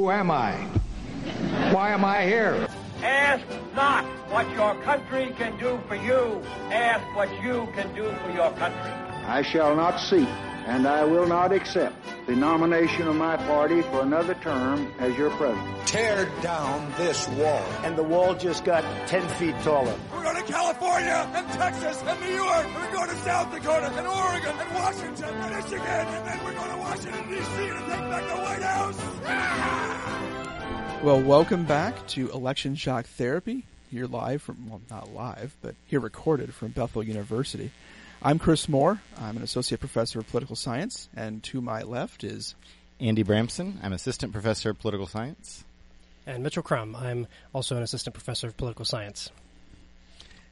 Who am I? Why am I here? Ask not what your country can do for you. Ask what you can do for your country. I shall not seek and I will not accept the nomination of my party for another term as your president. Tear down this wall. And the wall just got 10 feet taller. We're going to California and Texas and New York and we're going to South Dakota and Oregon and Washington and Michigan and then we're going to Washington D.C. to take back the White House. Ah! Well, welcome back to Election Shock Therapy. Here live from, well, not live, but here recorded from Bethel University. I'm Chris Moore. I'm an associate professor of political science, and to my left is Andy Bramsen. I'm assistant professor of political science. And Mitchell Crum. I'm also an assistant professor of political science.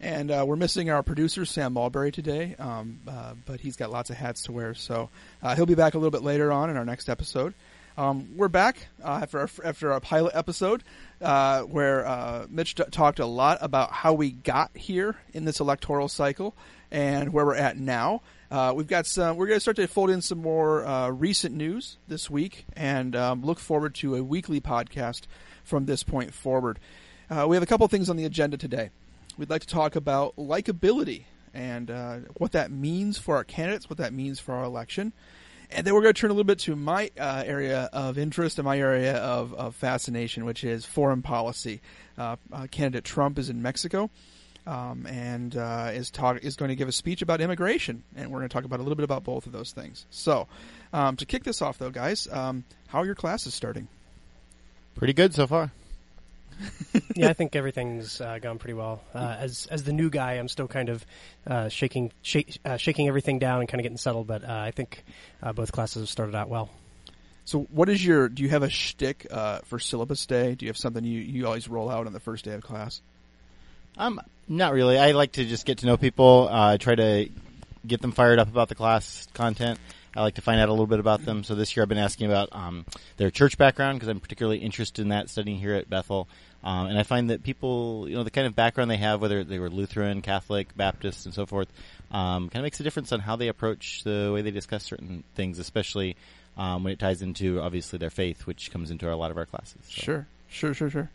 And uh, we're missing our producer Sam Mulberry today, um, uh, but he's got lots of hats to wear, so uh, he'll be back a little bit later on in our next episode. Um, we're back uh, after our, after our pilot episode, uh, where uh, Mitch d- talked a lot about how we got here in this electoral cycle and where we're at now. Uh, we've got some. We're going to start to fold in some more uh, recent news this week, and um, look forward to a weekly podcast from this point forward. Uh, we have a couple of things on the agenda today. We'd like to talk about likability and uh, what that means for our candidates, what that means for our election. And then we're going to turn a little bit to my uh, area of interest and my area of, of fascination, which is foreign policy. Uh, candidate Trump is in Mexico um, and uh, is talk is going to give a speech about immigration, and we're going to talk about a little bit about both of those things. So, um, to kick this off, though, guys, um, how are your classes starting? Pretty good so far. yeah, I think everything's uh, gone pretty well. Uh, as as the new guy, I'm still kind of uh, shaking shake, uh, shaking everything down and kind of getting settled. But uh, I think uh, both classes have started out well. So, what is your? Do you have a shtick for syllabus day? Do you have something you, you always roll out on the first day of class? Um, not really. I like to just get to know people. Uh, try to get them fired up about the class content. I like to find out a little bit about them. So this year I've been asking about um, their church background because I'm particularly interested in that studying here at Bethel. Um, and I find that people, you know, the kind of background they have, whether they were Lutheran, Catholic, Baptist, and so forth, um, kind of makes a difference on how they approach the way they discuss certain things, especially um, when it ties into obviously their faith, which comes into a lot of our classes. So. Sure, sure, sure, sure.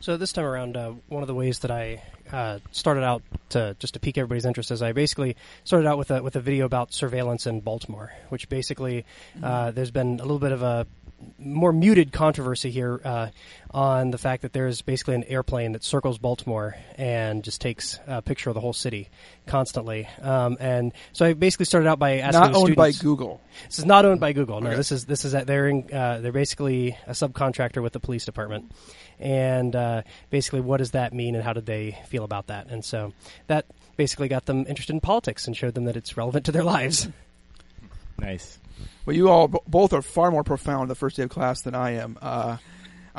So this time around, uh, one of the ways that I uh, started out to just to pique everybody's interest is I basically started out with a with a video about surveillance in Baltimore, which basically uh, there's been a little bit of a more muted controversy here uh, on the fact that there's basically an airplane that circles Baltimore and just takes a picture of the whole city constantly. Um, and so I basically started out by asking not owned students, by Google. This is not owned by Google. No, Okay. this is this is they're in, uh, they're basically a subcontractor with the police department. And uh, basically, what does that mean, and how did they feel about that? And so that basically got them interested in politics and showed them that it's relevant to their lives. Nice. Well, you all b- both are far more profound the first day of class than I am. Uh,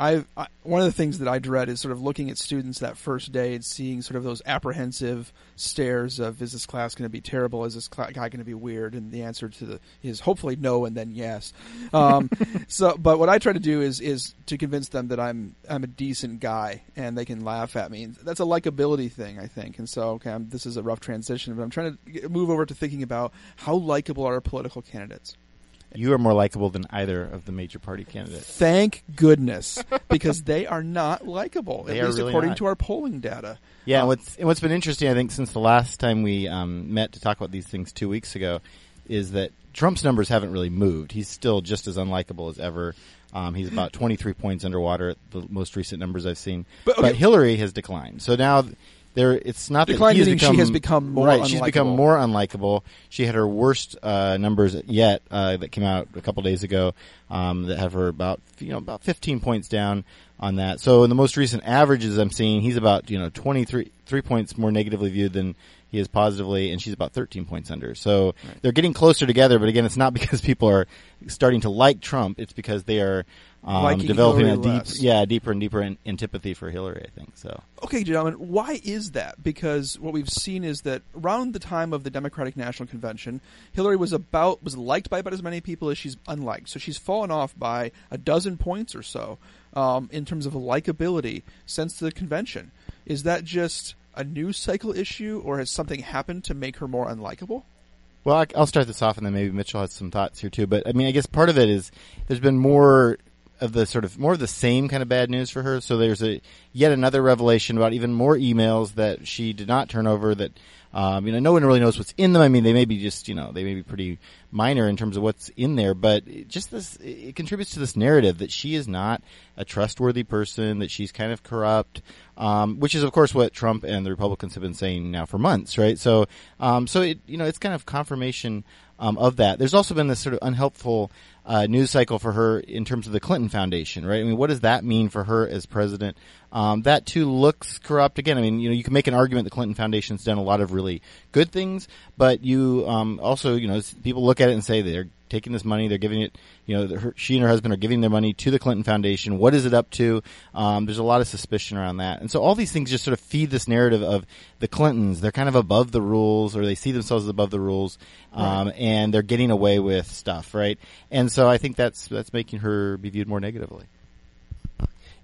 I've, I, one of the things that I dread is sort of looking at students that first day and seeing sort of those apprehensive stares of is this class going to be terrible? Is this cl- guy going to be weird? And the answer to the is hopefully no, and then yes. Um, so, but what I try to do is is to convince them that I'm I'm a decent guy and they can laugh at me. That's a likability thing, I think. And so, okay, I'm, this is a rough transition, but I'm trying to move over to thinking about how likable are our political candidates. You are more likable than either of the major party candidates. Thank goodness, because they are not likable, They at are least really according not. to our polling data. Yeah, and what's and what's been interesting, I think, since the last time we um, met to talk about these things two weeks ago, is that Trump's numbers haven't really moved. He's still just as unlikable as ever. Um, he's about 23 points underwater at the most recent numbers I've seen. But, But, okay. Hillary has declined. So now th- there, it's not Declined that meaning she has become more right. She's become unlikable. more unlikable. She had her worst uh, numbers yet uh, that came out a couple days ago um, that have her about you know about 15 points down on that. So in the most recent averages I'm seeing, he's about you know 23 three points more negatively viewed than he is positively, and she's about 13 points under. So they're getting closer together. But again, it's not because people are starting to like Trump. It's because they are um, developing Hillary a deep, less. yeah, deeper and deeper an- antipathy for Hillary. I think so. Okay, gentlemen, why is that? Because what we've seen is that around the time of the Democratic National Convention, Hillary was about was liked by about as many people as she's unliked. So she's fallen off by a dozen points or so um, in terms of likability since the convention. Is that just a news cycle issue, or has something happened to make her more unlikable? Well, I'll start this off, and then maybe Mitchell has some thoughts here too. But I mean, I guess part of it is there's been more of the sort of more of the same kind of bad news for her. So there's a yet another revelation about even more emails that she did not turn over. That um, you know, no one really knows what's in them. I mean, they may be just you know they may be pretty minor in terms of what's in there, but it just this it contributes to this narrative that she is not a trustworthy person, that she's kind of corrupt, um, which is of course what Trump and the Republicans have been saying now for months, right? So, um, so it you know it's kind of confirmation um, of that. There's also been this sort of unhelpful uh, news cycle for her in terms of the Clinton Foundation, right? I mean, what does that mean for her as president? Um, that too looks corrupt. Again, I mean, you know, you can make an argument the Clinton Foundation's done a lot of really good things, but you um, also, you know, people look at it and say they're taking this money, they're giving it, you know, her, she and her husband are giving their money to the Clinton Foundation. What is it up to? Um, there's a lot of suspicion around that, and so all these things just sort of feed this narrative of the Clintons. They're kind of above the rules, or they see themselves as above the rules, um, right. and they're getting away with stuff, right? And so I think that's that's making her be viewed more negatively.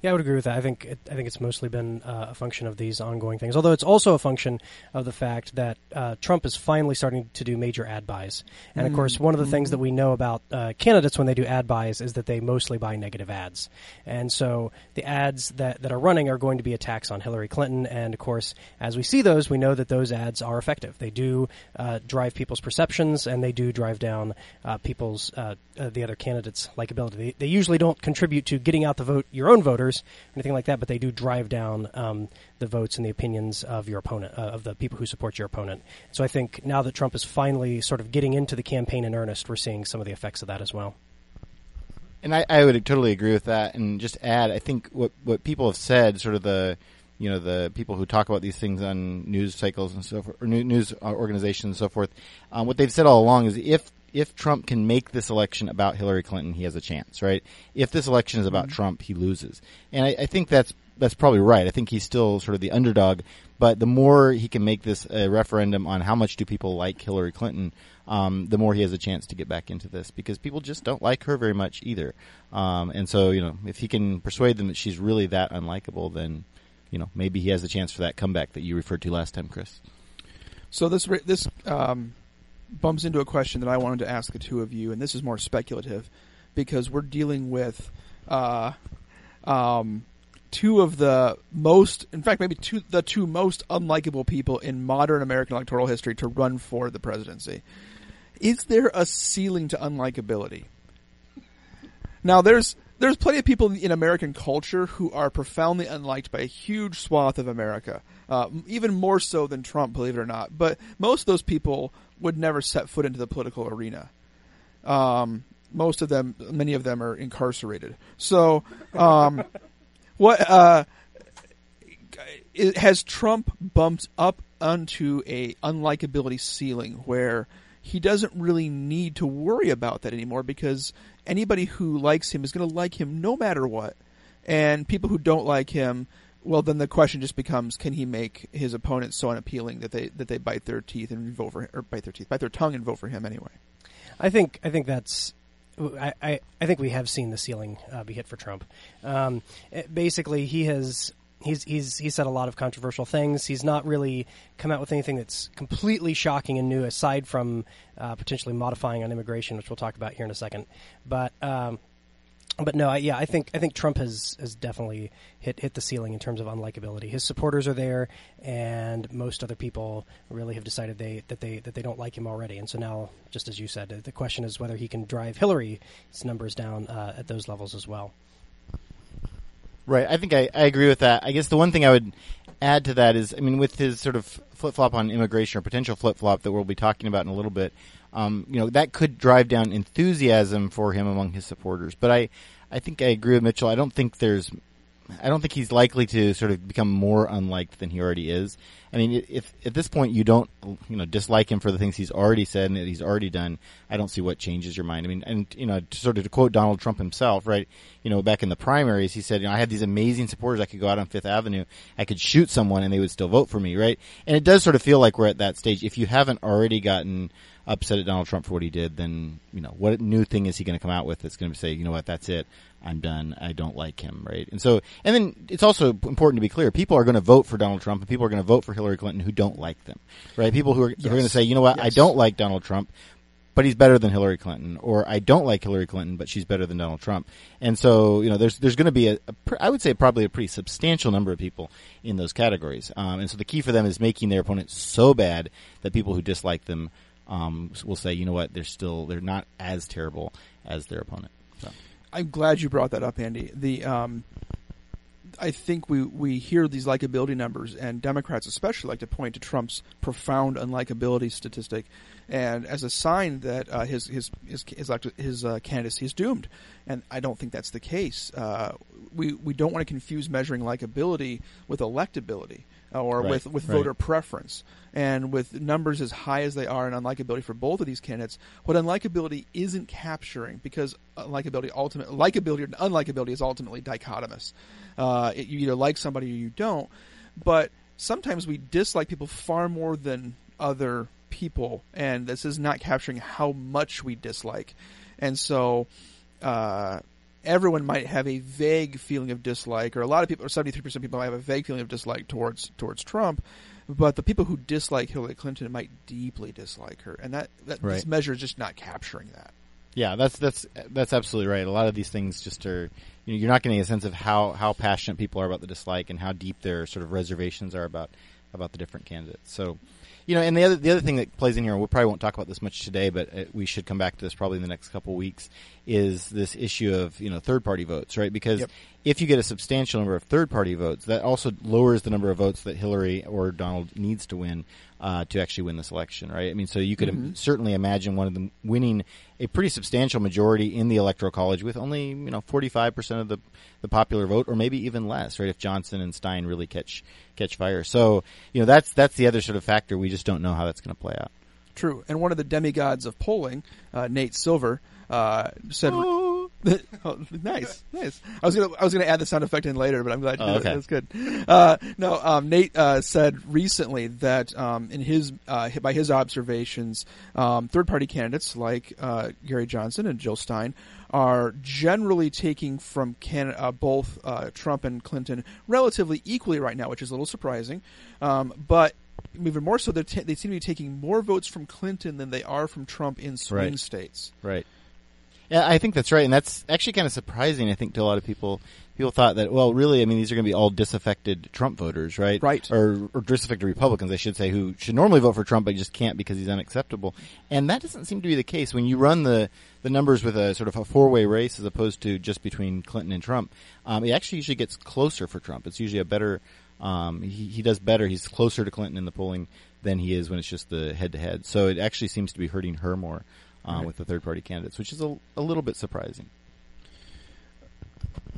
Yeah, I would agree with that. I think it, I think it's mostly been uh, a function of these ongoing things. Although it's also a function of the fact that uh, Trump is finally starting to do major ad buys. And of mm-hmm. course, one of the things that we know about uh, candidates when they do ad buys is that they mostly buy negative ads. And so the ads that, that are running are going to be attacks on Hillary Clinton. And of course, as we see those, we know that those ads are effective. They do uh, drive people's perceptions, and they do drive down uh, people's uh, the other candidates' likability. They, they usually don't contribute to getting out the vote your own voters or anything like that, but they do drive down um, the votes and the opinions of your opponent, uh, of the people who support your opponent. So I think now that Trump is finally sort of getting into the campaign in earnest, we're seeing some of the effects of that as well. And I, I would totally agree with that. And just add, I think what what people have said, sort of the you know the people who talk about these things on news cycles and so forth, or news organizations and so forth. Um, what they've said all along is if if Trump can make this election about Hillary Clinton, he has a chance, right? If this election is about mm-hmm. Trump, he loses. And I, I, think that's that's probably right. I think he's still sort of the underdog, but the more he can make this a referendum on how much do people like Hillary Clinton, um, the more he has a chance to get back into this because people just don't like her very much either. Um, and so, you know, if he can persuade them that she's really that unlikable, then, you know, maybe he has a chance for that comeback that you referred to last time, Chris. So this this um, bumps into a question that I wanted to ask the two of you, and this is more speculative because we're dealing with uh, um, two of the most, in fact, maybe two the two most unlikable people in modern American electoral history to run for the presidency. Is there a ceiling to unlikability? Now, there's there's plenty of people in American culture who are profoundly unliked by a huge swath of America, uh, even more so than Trump, believe it or not. But most of those people would never set foot into the political arena. Um, most of them, many of them, are incarcerated. So, um, what uh, has Trump bumped up onto a unlikability ceiling where he doesn't really need to worry about that anymore because anybody who likes him is going to like him no matter what, and people who don't like him well, then the question just becomes: Can he make his opponents so unappealing that they that they bite their teeth and vote for or bite their teeth, bite their tongue and vote for him anyway? I think I think that's I, I, I think we have seen the ceiling uh, be hit for Trump. Um, it, basically, he has he's he's he said a lot of controversial things. He's not really come out with anything that's completely shocking and new, aside from uh, potentially modifying on immigration, which we'll talk about here in a second. But um, but no, I, yeah, I think I think Trump has has definitely hit hit the ceiling in terms of unlikability. His supporters are there, and most other people really have decided they that they that they don't like him already. And so now, just as you said, the question is whether he can drive Hillary's numbers down uh, at those levels as well. Right. I think I, I agree with that. I guess the one thing I would add to that is, I mean, with his sort of flip flop on immigration or potential flip flop that we'll be talking about in a little bit, um, you know, that could drive down enthusiasm for him among his supporters. But I, I think I agree with Mitchell. I don't think there's, I don't think he's likely to sort of become more unliked than he already is. I mean, if at this point you don't, you know, dislike him for the things he's already said and that he's already done, I don't see what changes your mind. I mean, and you know, sort of to quote Donald Trump himself, right? You know, back in the primaries, he said, you know, I had these amazing supporters. I could go out on Fifth Avenue, I could shoot someone, and they would still vote for me, right? And it does sort of feel like we're at that stage. If you haven't already gotten upset at Donald Trump for what he did, then you know what new thing is he going to come out with that's going to say, you know what, that's it, I'm done, I don't like him, right? And so, and then it's also important to be clear: people are going to vote for Donald Trump, and people are going to vote for Hillary Clinton who don't like them, right? People who are, yes. are going to say, you know what, yes. I don't like Donald Trump, but he's better than Hillary Clinton, or I don't like Hillary Clinton, but she's better than Donald Trump. And so, you know, there's there's going to be a, a pr- I would say probably a pretty substantial number of people in those categories. Um, and so the key for them is making their opponent so bad that people who dislike them um, will say, you know what, they're still they're not as terrible as their opponent. So. I'm glad you brought that up, Andy. The um, I think we we hear these likability numbers, and Democrats especially like to point to Trump's profound unlikability statistic, and as a sign that uh, his his his his, his uh, candidacy is doomed. And I don't think that's the case. Uh, we we don't want to confuse measuring likability with electability or Right, with with right. voter preference. And with numbers as high as they are in unlikability for both of these candidates, what unlikability isn't capturing, because unlikability ultimate likability and unlikability is ultimately dichotomous. Uh, it, you either like somebody or you don't. But sometimes we dislike people far more than other people, and this is not capturing how much we dislike. And so, uh, everyone might have a vague feeling of dislike, or a lot of people, or seventy three percent of people might have a vague feeling of dislike towards towards Trump. But the people who dislike Hillary Clinton might deeply dislike her, and that, that this measure is just not capturing that. Yeah, that's that's that's absolutely right. A lot of these things just are you know, you're not getting a sense of how how passionate people are about the dislike and how deep their sort of reservations are about about the different candidates. So, you know, and the other the other thing that plays in here, we probably won't talk about this much today, but uh, we should come back to this probably in the next couple of weeks. Is this issue of you know third party votes, right? Because Yep. if you get a substantial number of third party votes, that also lowers the number of votes that Hillary or Donald needs to win uh, to actually win this election, right? I mean, so you could im- certainly imagine one of them winning a pretty substantial majority in the electoral college with only you know forty five percent of the the popular vote, or maybe even less, right? If Johnson and Stein really catch catch fire, so you know that's that's the other sort of factor. We just don't know how that's going to play out. True. And one of the demigods of polling, uh, Nate Silver, uh, said, oh, "Nice, nice." I was gonna, I was gonna add the sound effect in later, but I'm glad you Oh, did it. okay. That's good. Uh, no, um, Nate uh, said recently that um, in his, uh, by his observations, um, third-party candidates like uh, Gary Johnson and Jill Stein are generally taking from can- uh, both uh, Trump and Clinton relatively equally right now, which is a little surprising. Um, but even more so, they're they seem to be taking more votes from Clinton than they are from Trump in swing Right. states. Right. Yeah, I think that's right, and that's actually kind of surprising. I think to a lot of people, people thought that well, really, I mean, these are going to be all disaffected Trump voters, right? Right. Or, or disaffected Republicans, I should say, who should normally vote for Trump but just can't because he's unacceptable. And that doesn't seem to be the case when you run the the numbers with a sort of a four way race as opposed to just between Clinton and Trump. Um, it actually usually gets closer for Trump. It's usually a better. Um, he, he does better. He's closer to Clinton in the polling than he is when it's just the head to head. So it actually seems to be hurting her more uh, with the third party candidates, which is a, a little bit surprising.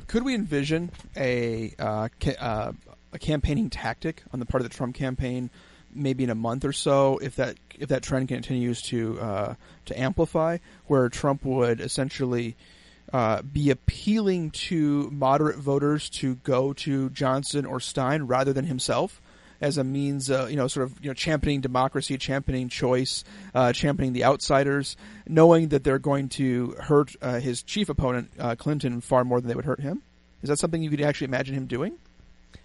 Could we envision a uh, ca- uh, a campaigning tactic on the part of the Trump campaign, maybe in a month or so, if that if that trend continues to uh, to amplify, where Trump would essentially uh, be appealing to moderate voters to go to Johnson or Stein rather than himself? As a means, uh, you know, sort of, you know, championing democracy, championing choice, uh, championing the outsiders, knowing that they're going to hurt uh, his chief opponent, uh, Clinton, far more than they would hurt him. Is that something you could actually imagine him doing?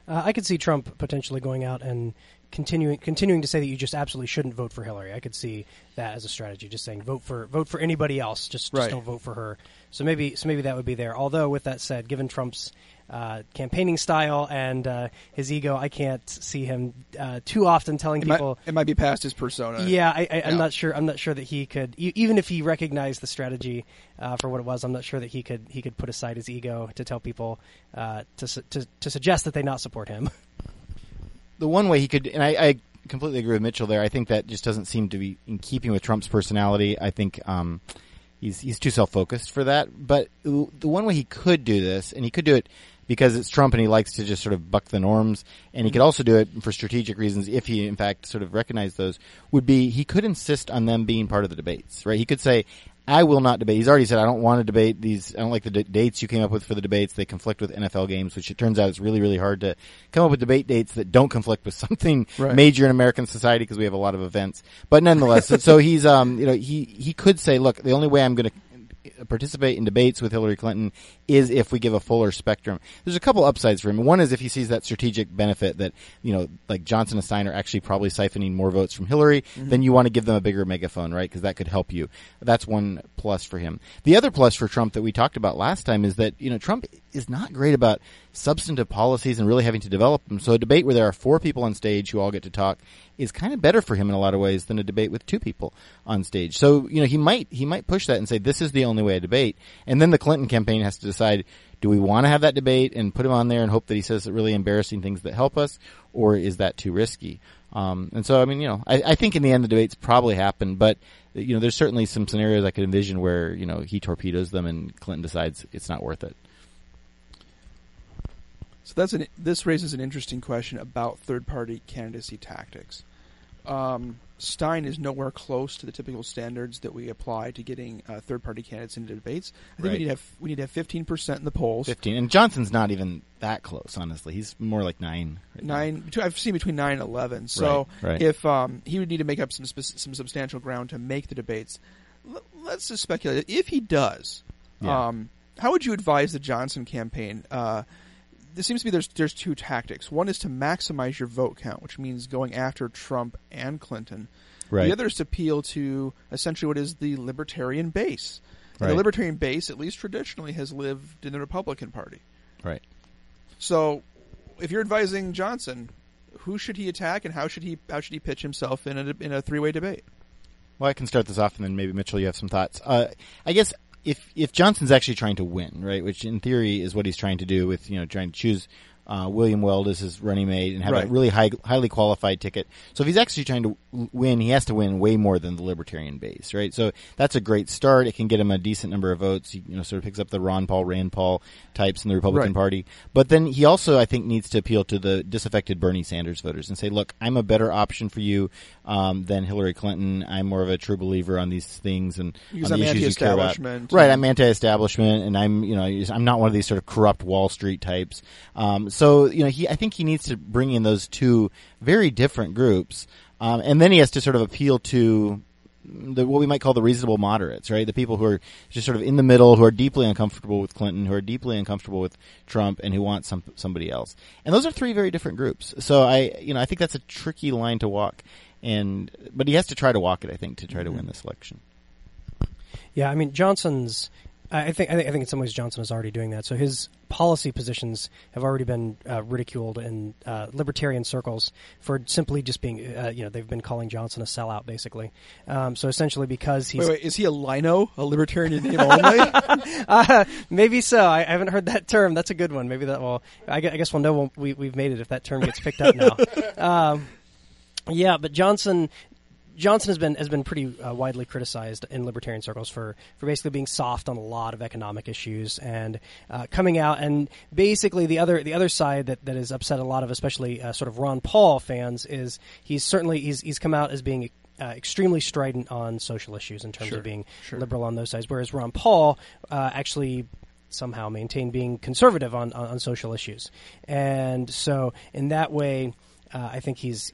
Uh, I could see Trump potentially going out and continuing continuing to say that you just absolutely shouldn't vote for Hillary. I could see that as a strategy, just saying vote for vote for anybody else, just, just Right. don't vote for her. So maybe so maybe that would be there. Although with that said, given Trump's uh, campaigning style and uh, his ego, I can't see him uh, too often telling It might, people. it might be past his persona. Yeah, I, I, I'm Yeah. not sure. I'm not sure that he could, e- even if he recognized the strategy uh, for what it was. I'm not sure that he could he could put aside his ego to tell people uh, to, su- to to suggest that they not support him. the one way he could, and I, I completely agree with Mitchell there. I think that just doesn't seem to be in keeping with Trump's personality. I think um, he's he's too self focused for that. But the the one way he could do this, and he could do it because it's Trump and he likes to just sort of buck the norms, and he could also do it for strategic reasons if he in fact sort of recognized those. Would be he could insist on them being part of the debates, right? He could say. I will not debate. He's already said I don't want to debate these. I don't like the d- dates you came up with for the debates. They conflict with NFL games, which it turns out is really, really hard to come up with debate dates that don't conflict with something Right. major in American society because we have a lot of events. But nonetheless, so, so he's, um, you know, he he could say, look, the only way I'm going to participate in debates with Hillary Clinton is if we give a fuller spectrum. There's a couple upsides for him. One is if he sees that strategic benefit that you know, like Johnson and Stein are actually probably siphoning more votes from Hillary, mm-hmm. then you want to give them a bigger megaphone, right? Because that could help you. That's one plus for him. The other plus for Trump that we talked about last time is that you know Trump is not great about substantive policies and really having to develop them. So a debate where there are four people on stage who all get to talk is kind of better for him in a lot of ways than a debate with two people on stage. So, you know, he might, he might push that and say, this is the only way I debate. And then the Clinton campaign has to decide, do we want to have that debate and put him on there and hope that he says really embarrassing things that help us, or is that too risky? Um, and so, I mean, you know, I, I think in the end the debates probably happen, but you know, there's certainly some scenarios I could envision where you know he torpedoes them and Clinton decides it's not worth it. So that's an this raises an interesting question about third party candidacy tactics. Um, Stein is nowhere close to the typical standards that we apply to getting uh, third party candidates into debates. I think Right. we need to have we need to have fifteen percent in the polls. Fifteen, and Johnson's not even that close. Honestly, he's more like nine. Right nine. between, I've seen between nine and eleven. So Right, if um, he would need to make up some some substantial ground to make the debates, L- let's just speculate. If he does, Yeah. um, how would you advise the Johnson campaign? Uh, there seems to be there's there's two tactics. One is to maximize your vote count, which means going after Trump and Clinton. Right. The other is to appeal to essentially what is the libertarian base. And the libertarian base, at least traditionally, has lived in the Republican Party. Right. So, if you're advising Johnson, who should he attack, and how should he how should he pitch himself in a in a three way debate? Well, I can start this off, and then maybe Mitchell, you have some thoughts. Uh, I guess if if Johnson's actually trying to win, right, which in theory is what he's trying to do with you know trying to choose uh, William Weld as his running mate and have Right. a really high, highly qualified ticket. So if he's actually trying to win, he has to win way more than the Libertarian base, right? So that's a great start. It can get him a decent number of votes. He you know sort of picks up the Ron Paul, Rand Paul types in the Republican Right. Party. But then he also, I think, needs to appeal to the disaffected Bernie Sanders voters and say, look, I'm a better option for you um, than Hillary Clinton. I'm more of a true believer on these things and Because on the I'm issues you care about. Right, I'm anti-establishment, and I'm you know I'm not one of these sort of corrupt Wall Street types. Um, so you know he I think he needs to bring in those two very different groups, um, and then he has to sort of appeal to the, what we might call the reasonable moderates, right? The people who are just sort of in the middle, who are deeply uncomfortable with Clinton, who are deeply uncomfortable with Trump, and who want some somebody else. And those are three very different groups. So I, you know, I think that's a tricky line to walk. And but he has to try to walk it, I think, to try to win this election. Yeah, I mean Johnson's. I I think I think, I think in some ways Johnson is already doing that. So his policy positions have already been uh, ridiculed in uh, libertarian circles for simply just being, uh, you know, they've been calling Johnson a sellout, basically. Um, so essentially, because he's Wait, wait, is he a lino, a libertarian in name only? uh, maybe so. I, I haven't heard that term. That's a good one. Maybe that. Well, I, gue- I guess we'll know when we, we've made it if that term gets picked up now. um, yeah, but Johnson. Johnson has been has been pretty uh, widely criticized in libertarian circles for, for basically being soft on a lot of economic issues and uh, coming out and basically the other the other side that, that has upset a lot of especially uh, sort of Ron Paul fans is he's certainly he's he's come out as being uh, extremely strident on social issues in terms Sure, of being sure. liberal on those sides, whereas Ron Paul uh, actually somehow maintained being conservative on, on, on social issues, and so in that way, uh, I think he's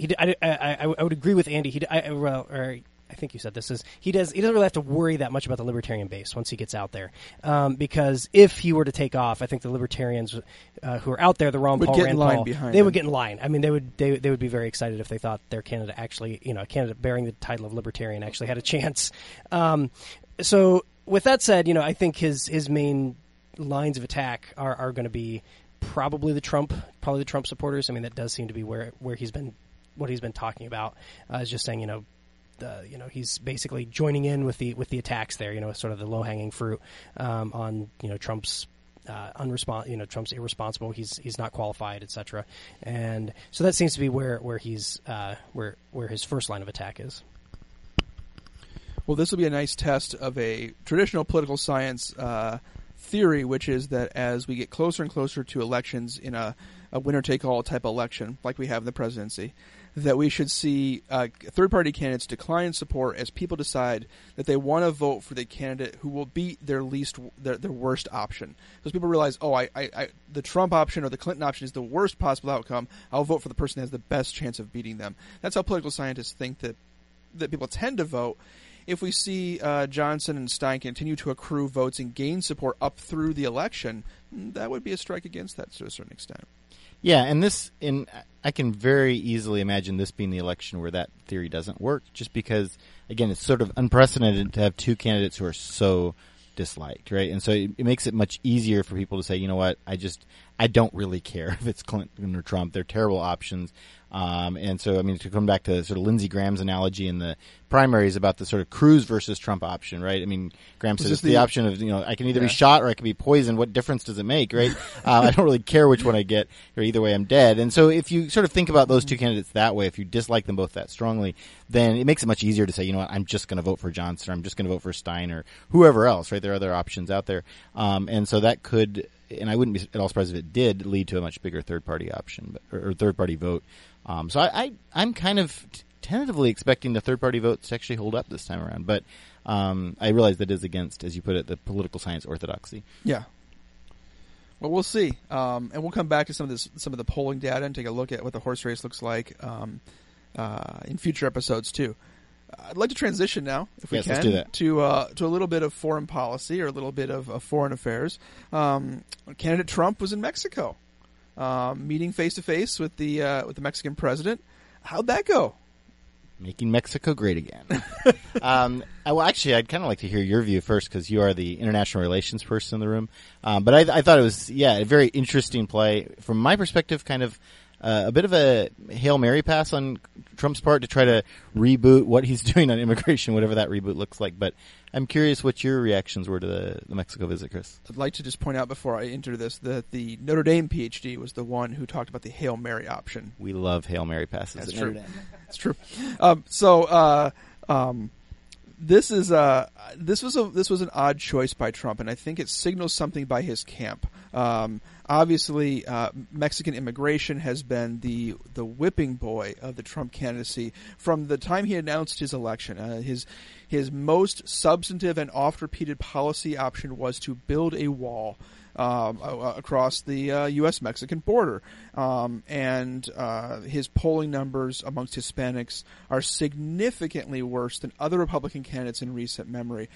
he. I, I, I- I would agree with Andy. He. I, or I think you said this is he does. He doesn't really have to worry that much about the libertarian base once he gets out there, um, because if he were to take off, I think the libertarians uh, who are out there, the Ron Would Paul, get in Rand line Paul, they him. would get in line. I mean, they would they, they would be very excited if they thought their candidate actually, you know, a candidate bearing the title of libertarian actually had a chance. Um, so with that said, you know, I think his his main lines of attack are, are going to be probably the Trump, probably the Trump supporters. I mean, that does seem to be where where he's been, what he's been talking about. Uh, is just saying, you know. You know he's basically joining in with the with the attacks there. You know, sort of the low hanging fruit um, on you know Trump's uh, You know, Trump's irresponsible. He's he's not qualified, etc. And so that seems to be where where he's uh, where where his first line of attack is. Well, this will be a nice test of a traditional political science uh, theory, which is that as we get closer and closer to elections in a, a winner take all type election, like we have in the presidency, that we should see uh, third party candidates decline in support as people decide that they want to vote for the candidate who will beat their least their, their worst option. Because people realize, oh, I, I, I the Trump option or the Clinton option is the worst possible outcome. I'll vote for the person that has the best chance of beating them. That's how political scientists think that that people tend to vote. if we see uh, Johnson and Stein continue to accrue votes and gain support up through the election, that would be a strike against that to a certain extent. Yeah, and this in I can very easily imagine this being the election where that theory doesn't work, just because again it's sort of unprecedented to have two candidates who are so disliked, right? And so it, it makes it much easier for people to say, you know what, I just I don't really care if it's Clinton or Trump. They're terrible options. Um, and so, I mean, to come back to sort of Lindsey Graham's analogy in the primaries about the sort of Cruz versus Trump option, right? I mean, Graham says it's the, the- option of, you know, I can either Yeah. be shot or I can be poisoned. What difference does it make, right? uh, I don't really care which one I get, or either way I'm dead. And so if you sort of think about those two candidates that way, if you dislike them both that strongly, then it makes it much easier to say, you know what, I'm just going to vote for Johnson, or I'm just going to vote for Stein, or whoever else, right? There are other options out there. Um, and so that could, and I wouldn't be at all surprised if it did lead to a much bigger third party option, but, or, or third party vote. Um, so I, I, I'm kind of t- tentatively expecting the third party votes to actually hold up this time around, but um, I realize that is against, as you put it, the political science orthodoxy. Yeah. Well, we'll see, um, and we'll come back to some of this, some of the polling data, and take a look at what the horse race looks like um, uh, in future episodes too. I'd like to transition now, if we Yes, can, to uh, to a little bit of foreign policy or a little bit of, of foreign affairs. Um, candidate Trump was in Mexico, um, meeting face to face with the uh, with the Mexican president. How'd that go? Making Mexico great again. um, I, well, actually, I'd kind of like to hear your view first because you are the international relations person in the room. Um, but I, I thought it was, yeah, a very interesting play from my perspective. Kind of uh, a bit of a hail mary pass on Trump's part to try to reboot what he's doing on immigration, whatever that reboot looks like. But I'm curious what your reactions were to the, the Mexico visit, Chris. I'd like to just point out before I enter this that the Notre Dame PhD was the one who talked about the hail mary option. We love hail mary passes. That's at true. It's true. Um, so uh, um, this is uh, this was a this was an odd choice by Trump, and I think it signals something by his camp. Um, obviously, uh, Mexican immigration has been the the whipping boy of the Trump candidacy from the time he announced his election. Uh, his his most substantive and oft repeated policy option was to build a wall um, across the uh, U.S. Mexican border, um, and uh, his polling numbers amongst Hispanics are significantly worse than other Republican candidates in recent memory,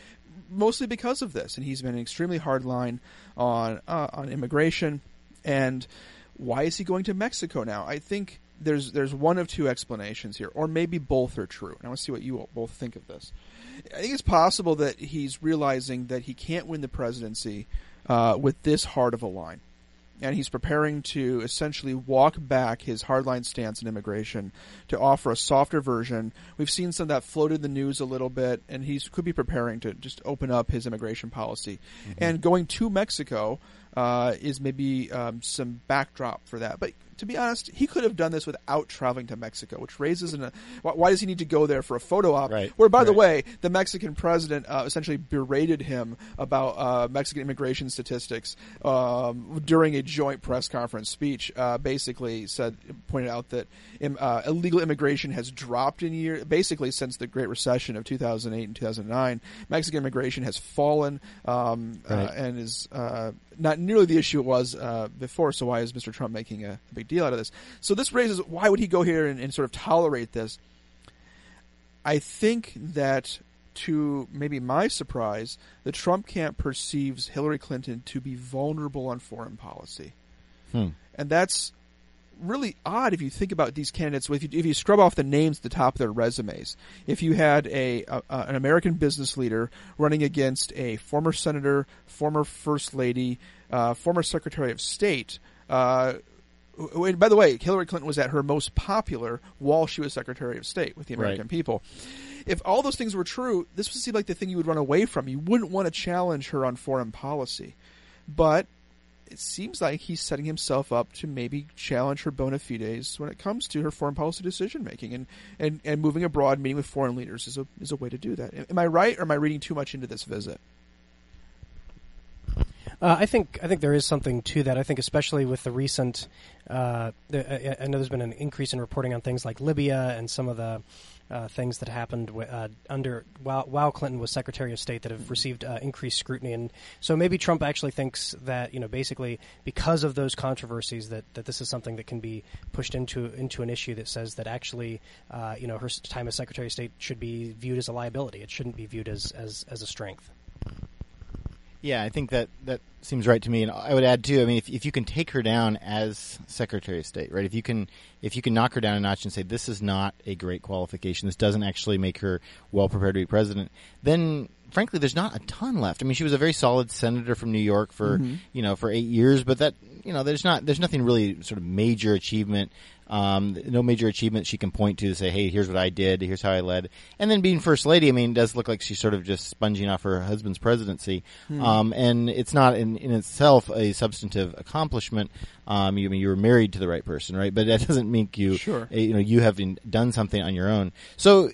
mostly because of this. And he's been an extremely hard line on uh, on immigration. And why is he going to Mexico now? I think there's there's one of two explanations here, or maybe both are true. And I want to see what you both think of this. I think it's possible that he's realizing that he can't win the presidency uh, with this hard of a line. And he's preparing to essentially walk back his hardline stance on immigration to offer a softer version. We've seen some of that floated the news a little bit, and he could be preparing to just open up his immigration policy. And going to Mexico uh, is maybe um, some backdrop for that. But to be honest, he could have done this without traveling to Mexico, which raises an. Why, why does he need to go there for a photo op? Right. Where, by the way, the Mexican president uh, essentially berated him about uh, Mexican immigration statistics um, during a joint press conference speech. Uh, basically, said pointed out that uh, illegal immigration has dropped in year basically since the Great Recession of 2008 and 2009. Mexican immigration has fallen um, uh, Right. and is uh, not nearly the issue it was uh, before. So why is Mr. Trump making a, a big deal out of this? So this raises why would he go here and, and sort of tolerate this? I think that to maybe my surprise, the Trump camp perceives Hillary Clinton to be vulnerable on foreign policy. Hmm. And that's really odd if you think about these candidates. If you, if you scrub off the names at the top of their resumes, if you had a, a an American business leader running against a former senator, former first lady, uh, former secretary of state. Uh, and by the way, Hillary Clinton was at her most popular while she was Secretary of State with the American Right. people. If all those things were true, this would seem like the thing you would run away from. You wouldn't want to challenge her on foreign policy. But it seems like he's setting himself up to maybe challenge her bona fides when it comes to her foreign policy decision making and, and, and moving abroad, meeting with foreign leaders is a is a way to do that. Am I right, or am I reading too much into this visit? Uh, I think I think there is something to that. I think especially with the recent, uh, the, I, I know there's been an increase in reporting on things like Libya and some of the uh, things that happened uh, under while, while Clinton was Secretary of State that have received uh, increased scrutiny, and so maybe Trump actually thinks that you know basically because of those controversies that, that this is something that can be pushed into into an issue that says that actually uh, you know her time as Secretary of State should be viewed as a liability. It shouldn't be viewed as as, as a strength. Yeah, I think that that seems right to me. And I would add too. I mean, if, if you can take her down as Secretary of State, right? If you can if you can knock her down a notch and say this is not a great qualification, this doesn't actually make her well prepared to be president, then frankly, there's not a ton left. I mean, she was a very solid senator from New York for mm-hmm. you know for eight years, but that you know there's not there's nothing really sort of major achievement. Um, no major achievement she can point to to say, hey, here's what I did, here's how I led. And then being first lady, I mean, it does look like she's sort of just sponging off her husband's presidency. Um, and it's not in, in itself a substantive accomplishment. Um, you I mean you were married to the right person, right? But that doesn't make you, Sure. uh, you know, you have in- done something on your own. So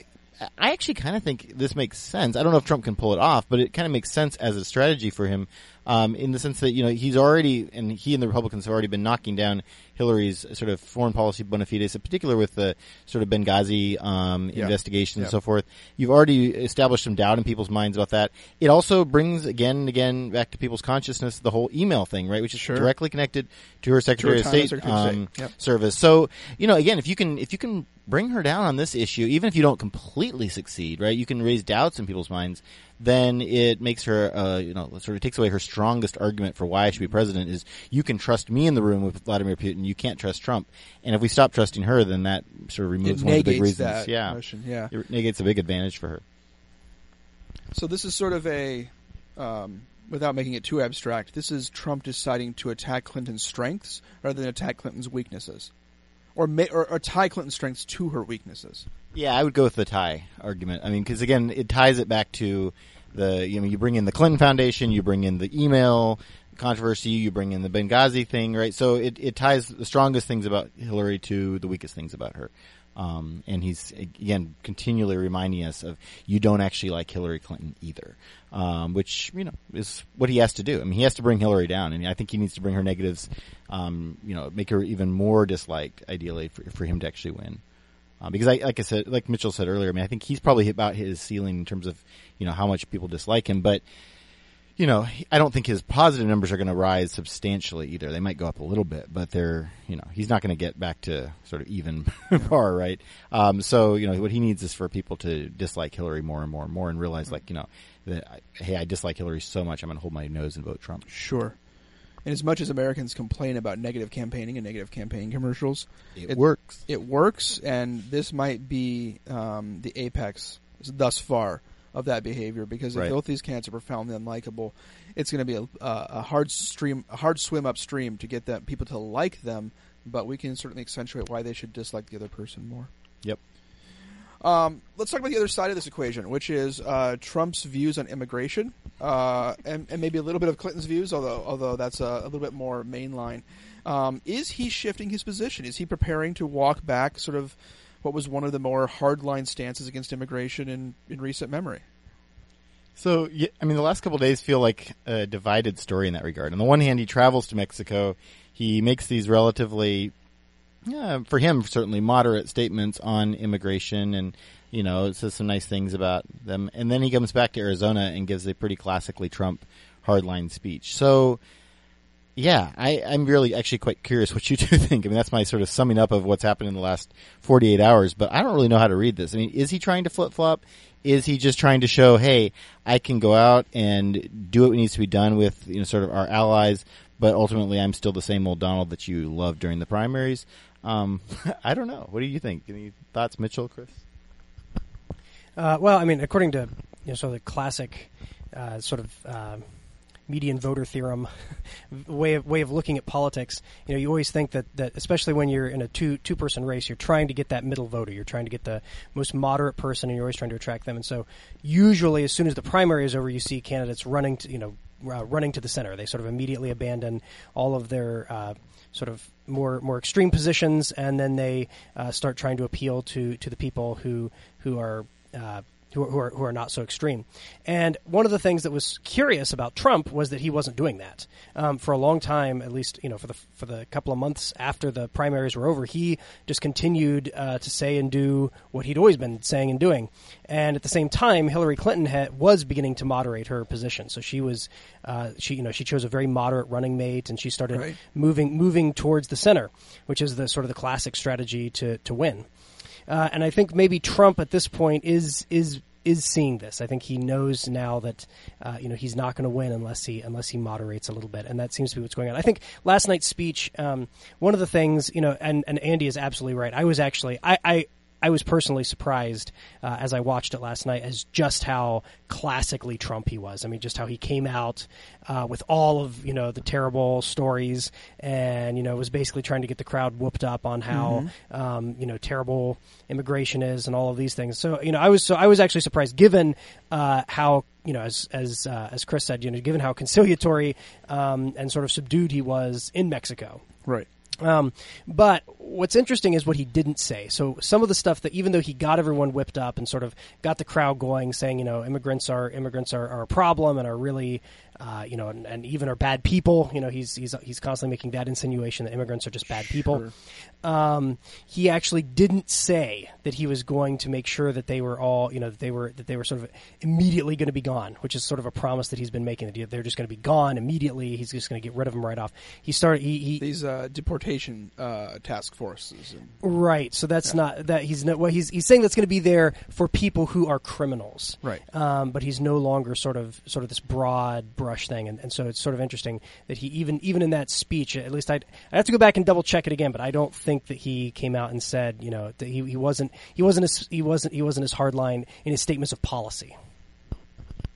I actually kind of think this makes sense. I don't know if Trump can pull it off, but it kind of makes sense as a strategy for him, um, in the sense that you know he's already and he and the Republicans have already been knocking down Hillary's sort of foreign policy bona fides, in particular with the sort of Benghazi um, Yeah. investigation Yeah. and so forth. You've already established some doubt in people's minds about that. It also brings again and again back to people's consciousness the whole email thing, right, which is Sure. directly connected to her Secretary of State, Secretary of State. um, Yep. service. So, you know, again, if you can, if you can bring her down on this issue, even if you don't completely succeed, right, you can raise doubts in people's minds, then it makes her, uh, you know, sort of takes away her strongest argument for why I should be president is you can trust me in the room with Vladimir Putin, you can't trust Trump. And if we stop trusting her, then that sort of removes It one of the big reasons. that yeah. notion, yeah. It negates a big advantage for her. So this is sort of a, um, without making it too abstract, this is Trump deciding to attack Clinton's strengths rather than attack Clinton's weaknesses, or ma- or, or tie Clinton's strengths to her weaknesses. Yeah, I would go with the tie argument. I mean, because again, it ties it back to the you know you bring in the Clinton Foundation, you bring in the email controversy, you bring in the Benghazi thing, right? So it, it ties the strongest things about Hillary to the weakest things about her. Um, and he's again continually reminding us of you don't actually like Hillary Clinton either, um, which you know is what he has to do. I mean, he has to bring Hillary down, and I think he needs to bring her negatives, um, you know, make her even more disliked, ideally, for, for him to actually win. Uh, because I, like I said, like Mitchell said earlier, I mean, I think he's probably about his ceiling in terms of, you know, how much people dislike him. But, you know, I don't think his positive numbers are going to rise substantially either. They might go up a little bit, but they're, you know, he's not going to get back to sort of even par, right? Um, so, you know, what he needs is for people to dislike Hillary more and more and more and realize, like, you know, that, hey, I dislike Hillary so much, I'm going to hold my nose and vote Trump. Sure. And as much as Americans complain about negative campaigning and negative campaign commercials, It works. It works, and this might be um, the apex thus far of that behavior because if Right. both these candidates are profoundly unlikable, it's going to be a, a, a hard stream, a hard swim upstream to get that people to like them. But we can certainly accentuate why they should dislike the other person more. Yep. Um, let's talk about the other side of this equation, which is uh, Trump's views on immigration, uh, and, and maybe a little bit of Clinton's views, although although that's a, a little bit more mainline. Um, is he shifting his position? Is he preparing to walk back, sort of, what was one of the more hardline stances against immigration in, in recent memory? So, I mean, the last couple days feel like a divided story in that regard. On the one hand, he travels to Mexico. He makes these relatively, yeah, for him, certainly moderate statements on immigration and, you know, says some nice things about them. And then he comes back to Arizona and gives a pretty classically Trump hardline speech. So, yeah, I, I'm really actually quite curious what you two think. I mean, that's my sort of summing up of what's happened in the last 48 hours, but I don't really know how to read this. I mean, is he trying to flip flop? Is he just trying to show, hey, I can go out and do what needs to be done with, you know, sort of our allies, but ultimately I'm still the same old Donald that you loved during the primaries? Um, I don't know. What do you think? Any thoughts, Mitchell, Chris? Uh, well, I mean, according to you know, sort of the classic uh, sort of uh, median voter theorem way of way of looking at politics, you know, you always think that, that especially when you're in a two two person race, you're trying to get that middle voter. You're trying to get the most moderate person, and you're always trying to attract them. And so, usually, as soon as the primary is over, you see candidates running to you know uh, running to the center. They sort of immediately abandon all of their uh, sort of more more extreme positions, and then they uh, start trying to appeal to to the people who who are uh, who, are- who are who are not so extreme. And one of the things that was curious about Trump was that he wasn't doing that um, for a long time, at least you know for the for the couple of months after the primaries were over. He just continued uh, to say and do what he'd always been saying and doing. And at the same time, Hillary Clinton had, was beginning to moderate her position. So she was uh, she you know she chose a very moderate running mate, and she started Right. moving moving towards the center, which is the sort of the classic strategy to to win. Uh, and I think maybe Trump at this point is is is seeing this. I think he knows now that uh, you know he's not going to win unless he unless he moderates a little bit, and that seems to be what's going on. I think last night's speech, um, one of the things you know, and, and Andy is absolutely right. I was actually I. I I was personally surprised uh, as I watched it last night as just how classically Trump he was. I mean, just how he came out uh, with all of you know the terrible stories, and you know was basically trying to get the crowd whooped up on how um, you know terrible immigration is and all of these things. So you know, I was so I was actually surprised given uh, how you know as as uh, as Chris said, you know, given how conciliatory um, and sort of subdued he was in Mexico. Right. Um, but what's interesting is what he didn't say. So some of the stuff that even though he got everyone whipped up and sort of got the crowd going, saying you know immigrants are immigrants are, are a problem and are really uh, you know and, and even are bad people. You know he's he's he's constantly making that insinuation that immigrants are just bad people. Um, he actually didn't say that he was going to make sure that they were all you know that they were that they were sort of immediately going to be gone, which is sort of a promise that he's been making that they're just going to be gone immediately. He's just going to get rid of them right off. He started he, he These uh, deportation uh, task forces. And, Right. So that's not that he's no, well he's he's saying that's going to be there for people who are criminals. Right. Um, but he's no longer sort of sort of this broad brush thing, and, and so it's sort of interesting that he even even in that speech, at least I I have to go back and double check it again, but I don't think that he came out and said you know that he, he wasn't he wasn't as he wasn't he wasn't as hardline in his statements of policy.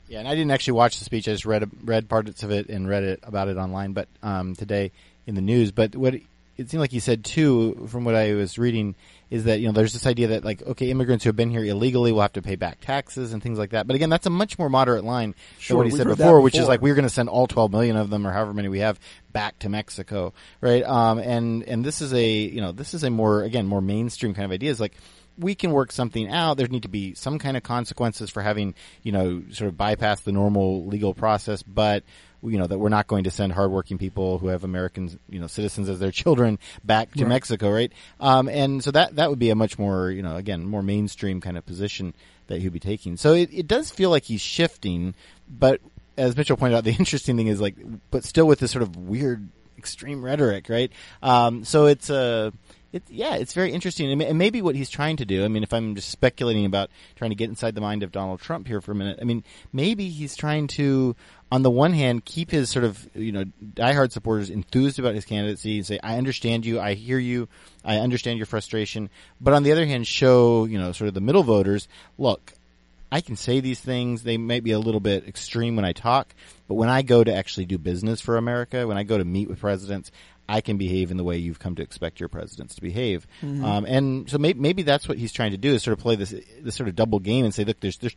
Yeah, and I didn't actually watch the speech. I just read read parts of it and read it about it online. But um, today in the news, but what it seemed like he said too, from what I was reading, is that you know there's this idea that like okay, immigrants who have been here illegally will have to pay back taxes and things like that. But again, that's a much more moderate line Sure, than what he said that before, which is like we're going to send all 12 million of them or however many we have back to Mexico, right? Um, and and this is a you know this is a more again more mainstream kind of idea. Is like we can work something out. There need to be some kind of consequences for having, you know, sort of bypass the normal legal process, but you know that we're not going to send hardworking people who have Americans, you know, citizens as their children back to Right. Mexico, right? Um, and so that that would be a much more, you know, again, more mainstream kind of position that he'd be taking. So it, it does feel like he's shifting, but as Mitchell pointed out, the interesting thing is like, but still with this sort of weird, extreme rhetoric, right? Um, so it's a. It, yeah, it's very interesting, and, and maybe what he's trying to do. I mean, if I'm just speculating about trying to get inside the mind of Donald Trump here for a minute, I mean, maybe he's trying to, on the one hand, keep his sort of you know diehard supporters enthused about his candidacy and say, "I understand you, I hear you, I understand your frustration," but on the other hand, show you know sort of the middle voters, look, I can say these things. They might be a little bit extreme when I talk, but when I go to actually do business for America, when I go to meet with presidents, I can behave in the way you've come to expect your presidents to behave. Um, and so maybe, maybe that's what he's trying to do is sort of play this this sort of double game and say, look, there's there's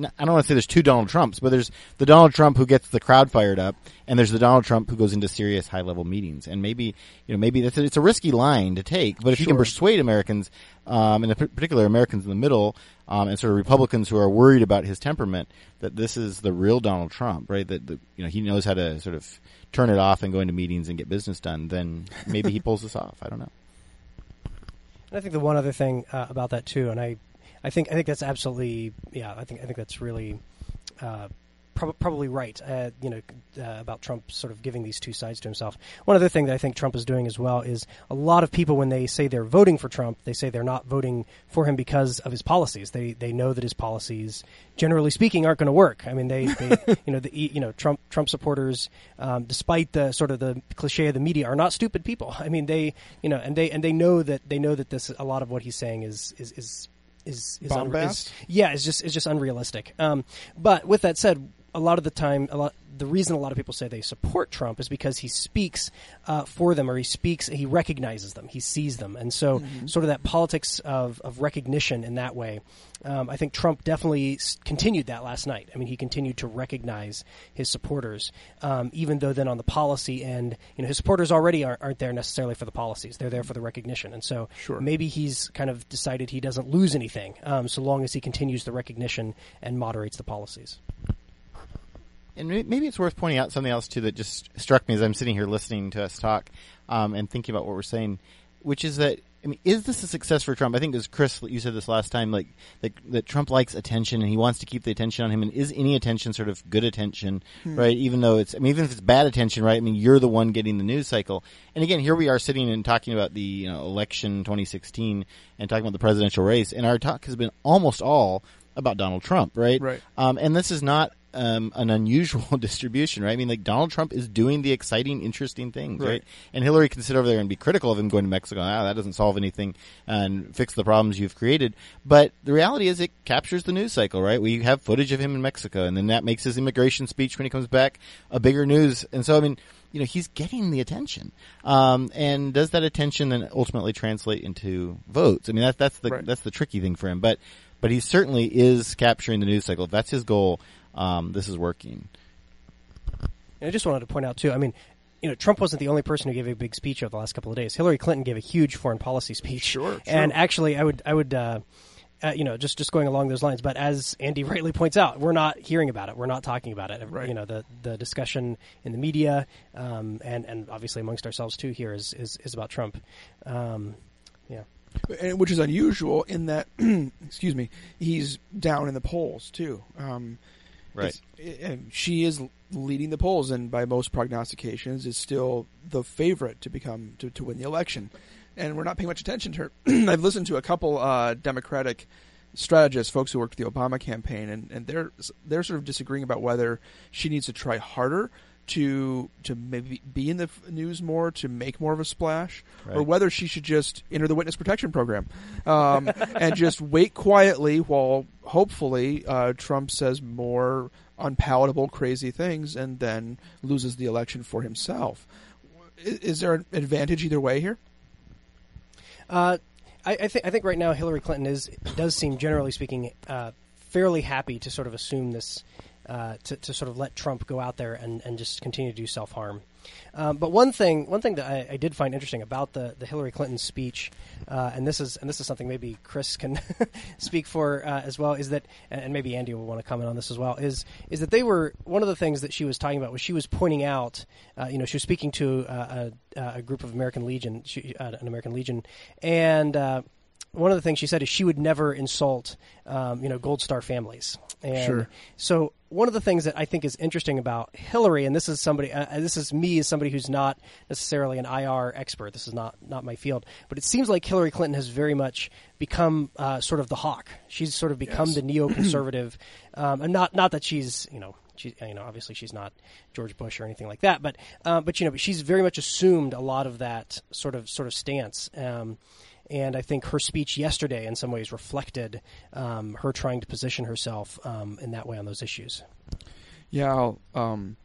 I don't want to say there's two Donald Trumps, but there's the Donald Trump who gets the crowd fired up, and there's the Donald Trump who goes into serious high level meetings. And maybe you know maybe that's a, it's a risky line to take, but if you can persuade Americans, um, and in particular Americans in the middle, um, and sort of Republicans who are worried about his temperament, that this is the real Donald Trump, right? That the, you know he knows how to sort of turn it off and go into meetings and get business done. Then maybe he pulls this off. I don't know. And I think the one other thing uh, about that too, and I, I think I think that's absolutely yeah. I think I think that's really uh, prob- probably right. Uh, you know uh, about Trump sort of giving these two sides to himself. One other thing that I think Trump is doing as well is a lot of people when they say they're voting for Trump, they say they're not voting for him because of his policies. They they know that his policies, generally speaking, aren't going to work. I mean, they, they you know the you know Trump Trump supporters, um, despite the sort of the cliche of the media, are not stupid people. I mean, they you know and they and they know that they know that this a lot of what he's saying is is is is, is, Bombast? is yeah, it's just it's just unrealistic. Um, but with that said, a lot of the time, a lot the reason a lot of people say they support Trump is because he speaks uh, for them, or he speaks, he recognizes them, he sees them, and so sort of that politics of, of recognition in that way. Um, I think Trump definitely s- continued that last night. I mean, he continued to recognize his supporters, um, even though then on the policy end, you know, his supporters already aren't, aren't there necessarily for the policies; they're there for the recognition, and so Sure. maybe he's kind of decided he doesn't lose anything um, so long as he continues the recognition and moderates the policies. And maybe it's worth pointing out something else too that just struck me as I'm sitting here listening to us talk um, and thinking about what we're saying, which is that I mean, is this a success for Trump? I think was Chris you said this last time, like that, that Trump likes attention and he wants to keep the attention on him. And is any attention sort of good attention, right? Even though it's, I mean, even if it's bad attention, right? I mean, you're the one getting the news cycle. And again, here we are sitting and talking about the you know, election 2016 and talking about the presidential race, and our talk has been almost all about Donald Trump, right? Right. Um, and this is not um, an unusual distribution, right? I mean, like Donald Trump is doing the exciting, interesting things, right? Right. And Hillary can sit over there and be critical of him going to Mexico. Ah, that doesn't solve anything and fix the problems you've created. But the reality is, it captures the news cycle, right? We have footage of him in Mexico, and then that makes his immigration speech when he comes back a bigger news. And so, I mean, you know, he's getting the attention. Um, and does that attention then ultimately translate into votes? I mean, that's that's the Right. that's the tricky thing for him. But but he certainly is capturing the news cycle. If that's his goal, um, this is working. And I just wanted to point out too. I mean, you know, Trump wasn't the only person who gave a big speech over the last couple of days. Hillary Clinton gave a huge foreign policy speech. Sure, And actually, I would, I would, uh, uh, you know, just just going along those lines. But as Andy rightly points out, we're not hearing about it. We're not talking about it. Right. You know, the the discussion in the media um, and and obviously amongst ourselves too here is is, is about Trump. Um, yeah. and which is unusual in that, excuse me, he's down in the polls too. Um, Right. she is leading the polls, and by most prognostications, is still the favorite to become to, to win the election. And we're not paying much attention to her. I've listened to a couple uh, Democratic strategists, folks who worked the Obama campaign, and, and they're they're sort of disagreeing about whether she needs to try harder to to maybe be in the news more to make more of a splash, or whether she should just enter the witness protection program um, and just wait quietly while hopefully uh, Trump says more unpalatable, crazy things, and then loses the election for himself. I- Is there an advantage either way here? Uh, I, I think I think right now Hillary Clinton is does seem generally speaking uh, fairly happy to sort of assume this uh, to, to sort of let Trump go out there and, and just continue to do self harm. Um, but one thing one thing that I, I did find interesting about the, the Hillary Clinton speech, uh, and this is and this is something maybe Chris can speak for uh, as well, is that and maybe Andy will want to comment on this as well. Is is that they were one of the things that she was talking about was she was pointing out, uh, you know, she was speaking to uh, a, a group of American Legion, she, uh, an American Legion, and. One of the things she said is she would never insult, um, you know, Gold Star families. And Sure. so one of the things that I think is interesting about Hillary, and this is somebody, uh, uh, this is me as somebody who's not necessarily an IR expert. This is not not my field, but it seems like Hillary Clinton has very much become uh, sort of the hawk. She's sort of become Yes. the neoconservative, um, and not not that she's you know. She, you know, obviously she's not George Bush or anything like that, but uh, but you know, but she's very much assumed a lot of that sort of sort of stance. Um, and I think her speech yesterday, in some ways, reflected um, her trying to position herself um, in that way on those issues. Yeah, um,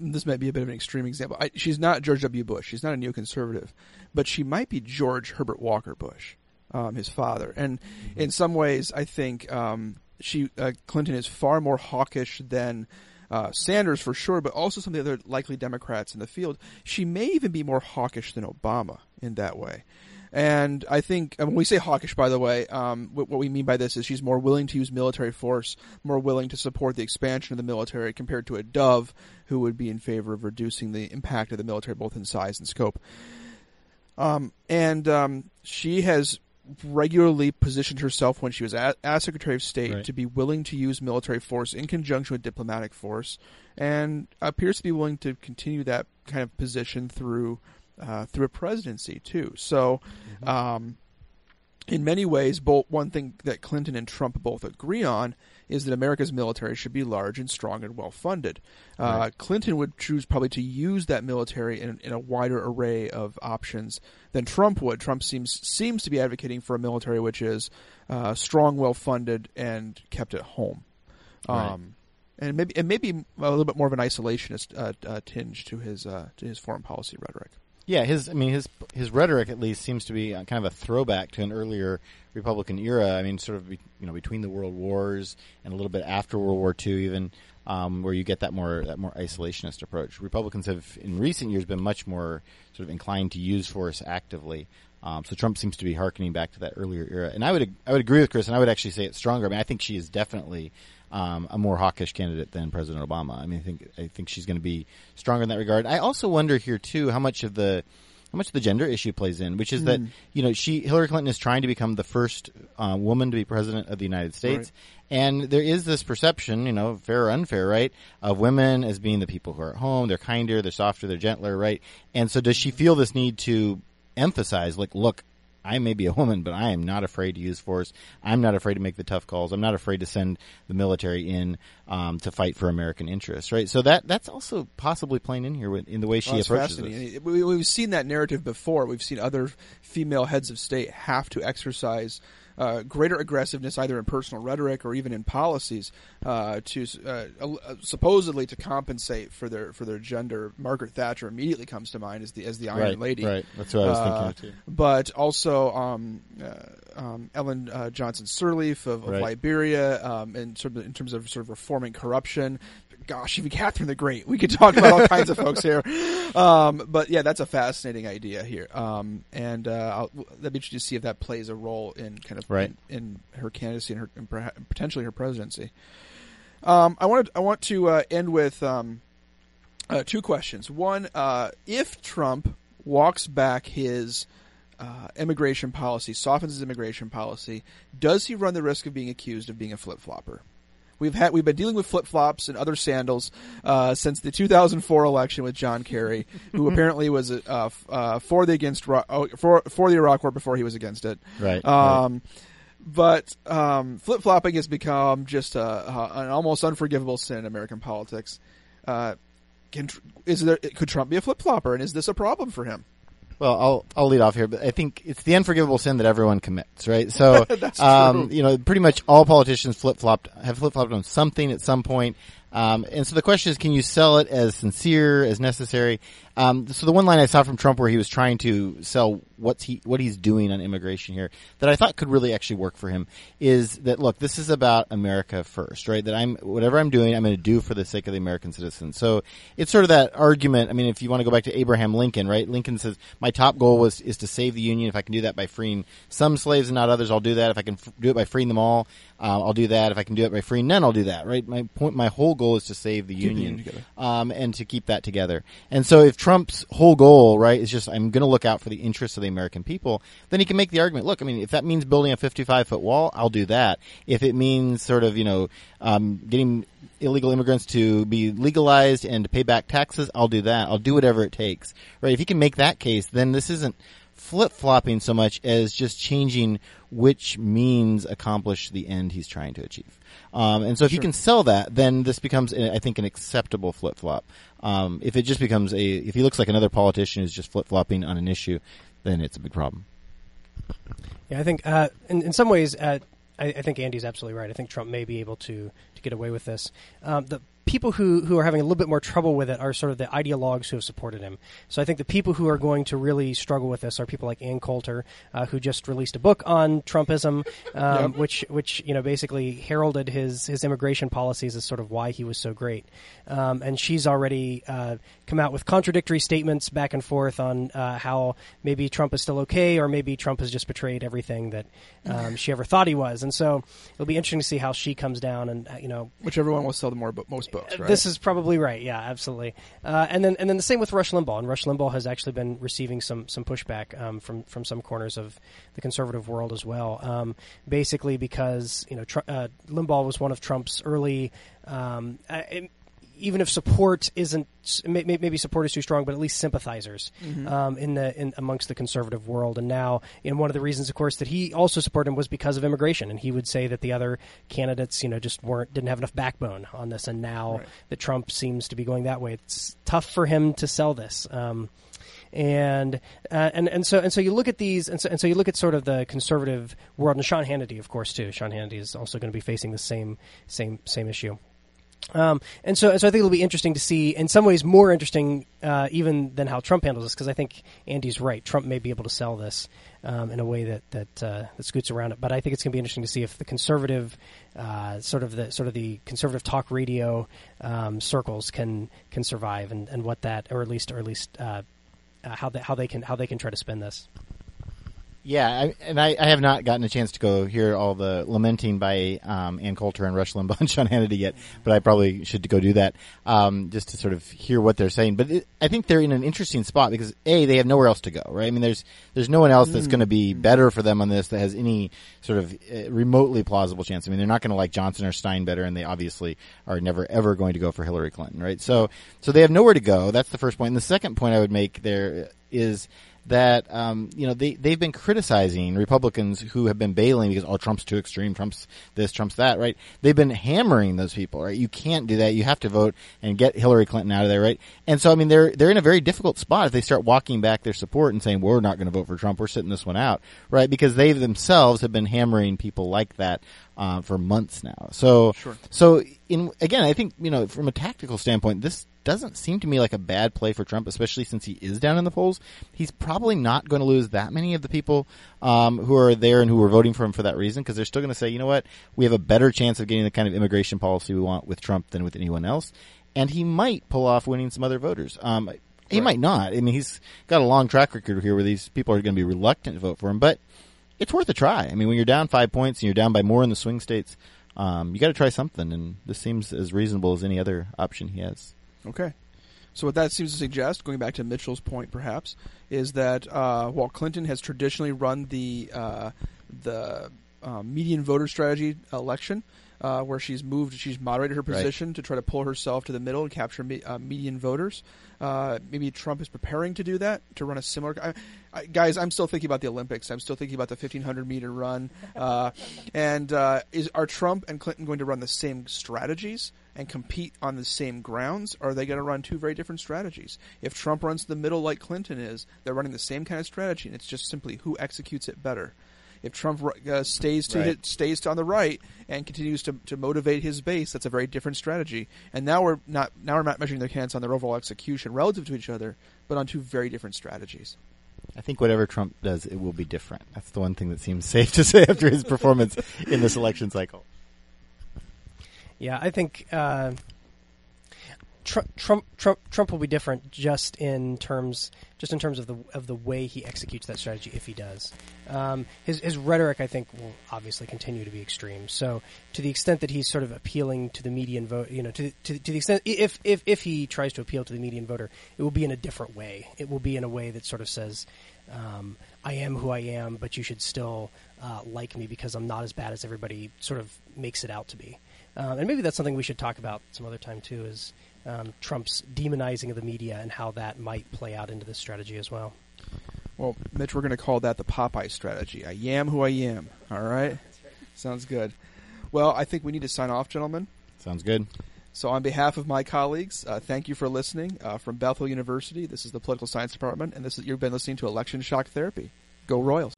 this might be a bit of an extreme example. I, she's not George W. Bush. She's not a neoconservative, but she might be George Herbert Walker Bush, um, his father. And in some ways, I think um, she uh, Clinton is far more hawkish than. Uh, Sanders for sure, but also some of the other likely Democrats in the field. She may even be more hawkish than Obama in that way. And I think and when we say hawkish, by the way, um, what, we mean by this is she's more willing to use military force, more willing to support the expansion of the military compared to a Dove, who would be in favor of reducing the impact of the military both in size and scope. Um, and um, she has regularly positioned herself when she was at, as Secretary of State Right. to be willing to use military force in conjunction with diplomatic force, and appears to be willing to continue that kind of position through uh, through a presidency too. So, um, in many ways, both one thing that Clinton and Trump both agree on is that America's military should be large and strong and well funded. Uh, Clinton would choose probably to use that military in, in a wider array of options than Trump would. Trump seems seems to be advocating for a military which is uh, strong, well funded, and kept at home. Right. Um, and maybe and maybe a little bit more of an isolationist uh, uh, tinge to his uh, to his foreign policy rhetoric. Yeah, his I mean his his rhetoric at least seems to be uh, kind of a throwback to an earlier Republican era. I mean, sort of you know between the world wars and a little bit after World War II, even um, where you get that more that more isolationist approach. Republicans have in recent years been much more sort of inclined to use force actively. Um, so Trump seems to be harkening back to that earlier era, and I would I would agree with Chris, and I would actually say it's stronger. I mean, I think she is definitely um, a more hawkish candidate than President Obama. I mean, I think I think she's going to be stronger in that regard. I also wonder here too how much of the how much the gender issue plays in, which is mm. that you know she Hillary Clinton is trying to become the first uh, woman to be president of the United States, right. and there is this perception, you know, fair or unfair, right, of women as being the people who are at home, they're kinder, they're softer, they're gentler, right, and so does she feel this need to emphasize, like, look, I may be a woman, but I am not afraid to use force. I'm not afraid to make the tough calls. I'm not afraid to send the military in um, to fight for American interests. Right. So that that's also possibly playing in here in the way she well, approaches this. We, we've seen that narrative before. We've seen other female heads of state have to exercise uh, greater aggressiveness, either in personal rhetoric or even in policies, uh, to uh, uh, supposedly to compensate for their for their gender. Margaret Thatcher immediately comes to mind as the as the Iron right, Lady. Right, that's what I was thinking too. But also um, um, Ellen Johnson Sirleaf of, of right. Liberia, um, in, sort of, in terms of sort of reforming corruption, gosh, even Catherine the Great. We could talk about all kinds of folks here. Um, but yeah, that's a fascinating idea here. Um, and uh, I'll, that'd be interesting to see if that plays a role in kind of right. in, in, her candidacy and her and potentially her presidency. Um, I wanted I want to uh, end with um, uh, two questions. One, uh, if Trump walks back his uh, immigration policy, softens his immigration policy, does he run the risk of being accused of being a flip flopper? We've had we've been dealing with flip flops and other sandals uh, since the 2004 election with John Kerry, who apparently was uh, uh, for the against oh, for for the Iraq War before he was against it. Right. Um, right. But um, flip flopping has become just a, a, an almost unforgivable sin in American politics. Uh, can, is there could Trump be a flip flopper, and is this a problem for him? Well, I'll I'll lead off here, but I think it's the unforgivable sin that everyone commits, right? So, um, you know, pretty much all politicians flip flopped have flip flopped on something at some point. Um, and so the question is, can you sell it as sincere as necessary? Um, so the one line I saw from Trump where he was trying to sell what's he what he's doing on immigration here that I thought could really actually work for him is that look, this is about America first, right? That I'm whatever I'm doing, I'm going to do for the sake of the American citizen. So it's sort of that argument. I mean, if you want to go back to Abraham Lincoln, right? Lincoln says my top goal was is to save the Union. If I can do that by freeing some slaves and not others, I'll do that. If I can f- do it by freeing them all, uh, I'll do that. If I can do it by freeing none, I'll do that. Right? My point, my whole goal is to save the keep Union, the union um, and to keep that together. And so if Trump's whole goal, right, is just I'm going to look out for the interests of the American people, then he can make the argument. Look, I mean, if that means building a 55 foot wall, I'll do that. If it means sort of, you know, um, getting illegal immigrants to be legalized and to pay back taxes, I'll do that. I'll do whatever it takes. Right? If he can make that case, then this isn't flip flopping so much as just changing which means accomplish the end he's trying to achieve. Um, and so if sure. you can sell that, then this becomes, I think, an acceptable flip flop. Um, if it just becomes a, if he looks like another politician who's just flip flopping on an issue, then it's a big problem. Yeah, I think uh, in, in some ways, uh, I, I, think Andy's absolutely right. I think Trump may be able to to get away with this. Um, the people who, who are having a little bit more trouble with it are sort of the ideologues who have supported him. So I think the people who are going to really struggle with this are people like Ann Coulter, uh, who just released a book on Trumpism, um, yep. which which you know basically heralded his his immigration policies as sort of why he was so great. Um, and she's already uh, come out with contradictory statements back and forth on uh, how maybe Trump is still okay, or maybe Trump has just betrayed everything that um, she ever thought he was. And so it'll be interesting to see how she comes down, and uh, you know, whichever one will sell the more but most books. Right? This is probably right. Yeah, absolutely. Uh, and then and then the same with Rush Limbaugh. And Rush Limbaugh has actually been receiving some some pushback um, from from some corners of the conservative world as well. Um, basically, because you know Tr- uh, Limbaugh was one of Trump's early. Um, it, even if support isn't maybe support is too strong, but at least sympathizers mm-hmm. um, in the in amongst the conservative world. And now, and one of the reasons, of course, that he also supported him was because of immigration. And he would say that the other candidates, you know, just weren't didn't have enough backbone on this. And now right. that Trump seems to be going that way, it's tough for him to sell this. Um, and uh, and and so and so you look at these, and so, and so you look at sort of the conservative world, and Sean Hannity, of course, too. Sean Hannity is also going to be facing the same same same issue. Um, and so, so I think it'll be interesting to see, in some ways, more interesting uh, even than how Trump handles this, because I think Andy's right. Trump may be able to sell this um, in a way that that uh, that scoots around it. But I think it's going to be interesting to see if the conservative, uh, sort of the sort of the conservative talk radio um, circles can can survive, and, and what that, or at least, or at least. Uh, uh, how how they can how they can try to spin this. Yeah, I, and I, I have not gotten a chance to go hear all the lamenting by um, Ann Coulter and Rush Limbaugh and Sean Hannity yet, but I probably should go do that um, just to sort of hear what they're saying. But it, I think they're in an interesting spot because a they have nowhere else to go, right? I mean, there's there's no one else that's going to be better for them on this that has any sort of uh, remotely plausible chance. I mean, they're not going to like Johnson or Stein better, and they obviously are never ever going to go for Hillary Clinton, right? So so they have nowhere to go. That's the first point. And the second point I would make there is that um, you know they they've been criticizing Republicans who have been bailing because oh Trump's too extreme, Trump's this, Trump's that, right? They've been hammering those people, right? You can't do that. You have to vote and get Hillary Clinton out of there, right? And so I mean they're they're in a very difficult spot if they start walking back their support and saying we're not going to vote for Trump, we're sitting this one out, right? Because they themselves have been hammering people like that uh, for months now. So Sure. so in again, I think you know from a tactical standpoint, this doesn't seem to me like a bad play for Trump, especially since he is down in the polls. He's probably not going to lose that many of the people um, who are there and who are voting for him for that reason, because they're still going to say, you know what, we have a better chance of getting the kind of immigration policy we want with Trump than with anyone else, and he might pull off winning some other voters. Um, he might not. I mean, he's got a long track record here where these people are going to be reluctant to vote for him, but it's worth a try. I mean, when you're down five points and you're down by more in the swing states, um, you got to try something, and this seems as reasonable as any other option he has. Okay. So what that seems to suggest, going back to Mitchell's point, perhaps, is that uh, while Clinton has traditionally run the uh, the uh, median voter strategy election, uh, where she's moved, she's moderated her Right. position to try to pull herself to the middle and capture me, uh, median voters. Uh, maybe Trump is preparing to do that to run a similar. I, I, guys, I'm still thinking about the Olympics. I'm still thinking about the 1500 meter run. Uh, and uh, is are Trump and Clinton going to run the same strategies and compete on the same grounds? Or are they going to run two very different strategies? If Trump runs the middle like Clinton is, they're running the same kind of strategy, and it's just simply who executes it better. If Trump uh, stays to Right. hit, stays to on the right and continues to, to motivate his base, that's a very different strategy. And now we're not now we're not measuring their hands on their overall execution relative to each other, but on two very different strategies. I think whatever Trump does, it will be different. That's the one thing that seems safe to say after his performance in this election cycle. Yeah, I think uh, Trump, Trump Trump Trump will be different just in terms just in terms of the of the way he executes that strategy if he does. Um, his his rhetoric, I think, will obviously continue to be extreme. So to the extent that he's sort of appealing to the median vote, you know, to to, to the extent if if if he tries to appeal to the median voter, it will be in a different way. It will be in a way that sort of says. Um, I am who I am, but you should still uh, like me because I'm not as bad as everybody sort of makes it out to be. Um, and maybe that's something we should talk about some other time too. Is um, Trump's demonizing of the media and how that might play out into this strategy as well. Well, Mitch, we're going to call that the Popeye strategy. I am who I am. All right, sounds good. Well, I think we need to sign off, gentlemen. Sounds good. So, on behalf of my colleagues, uh, thank you for listening. Uh, from Bethel University, this is the Political Science Department, and this is you've been listening to Election Shock Therapy. Go Royals!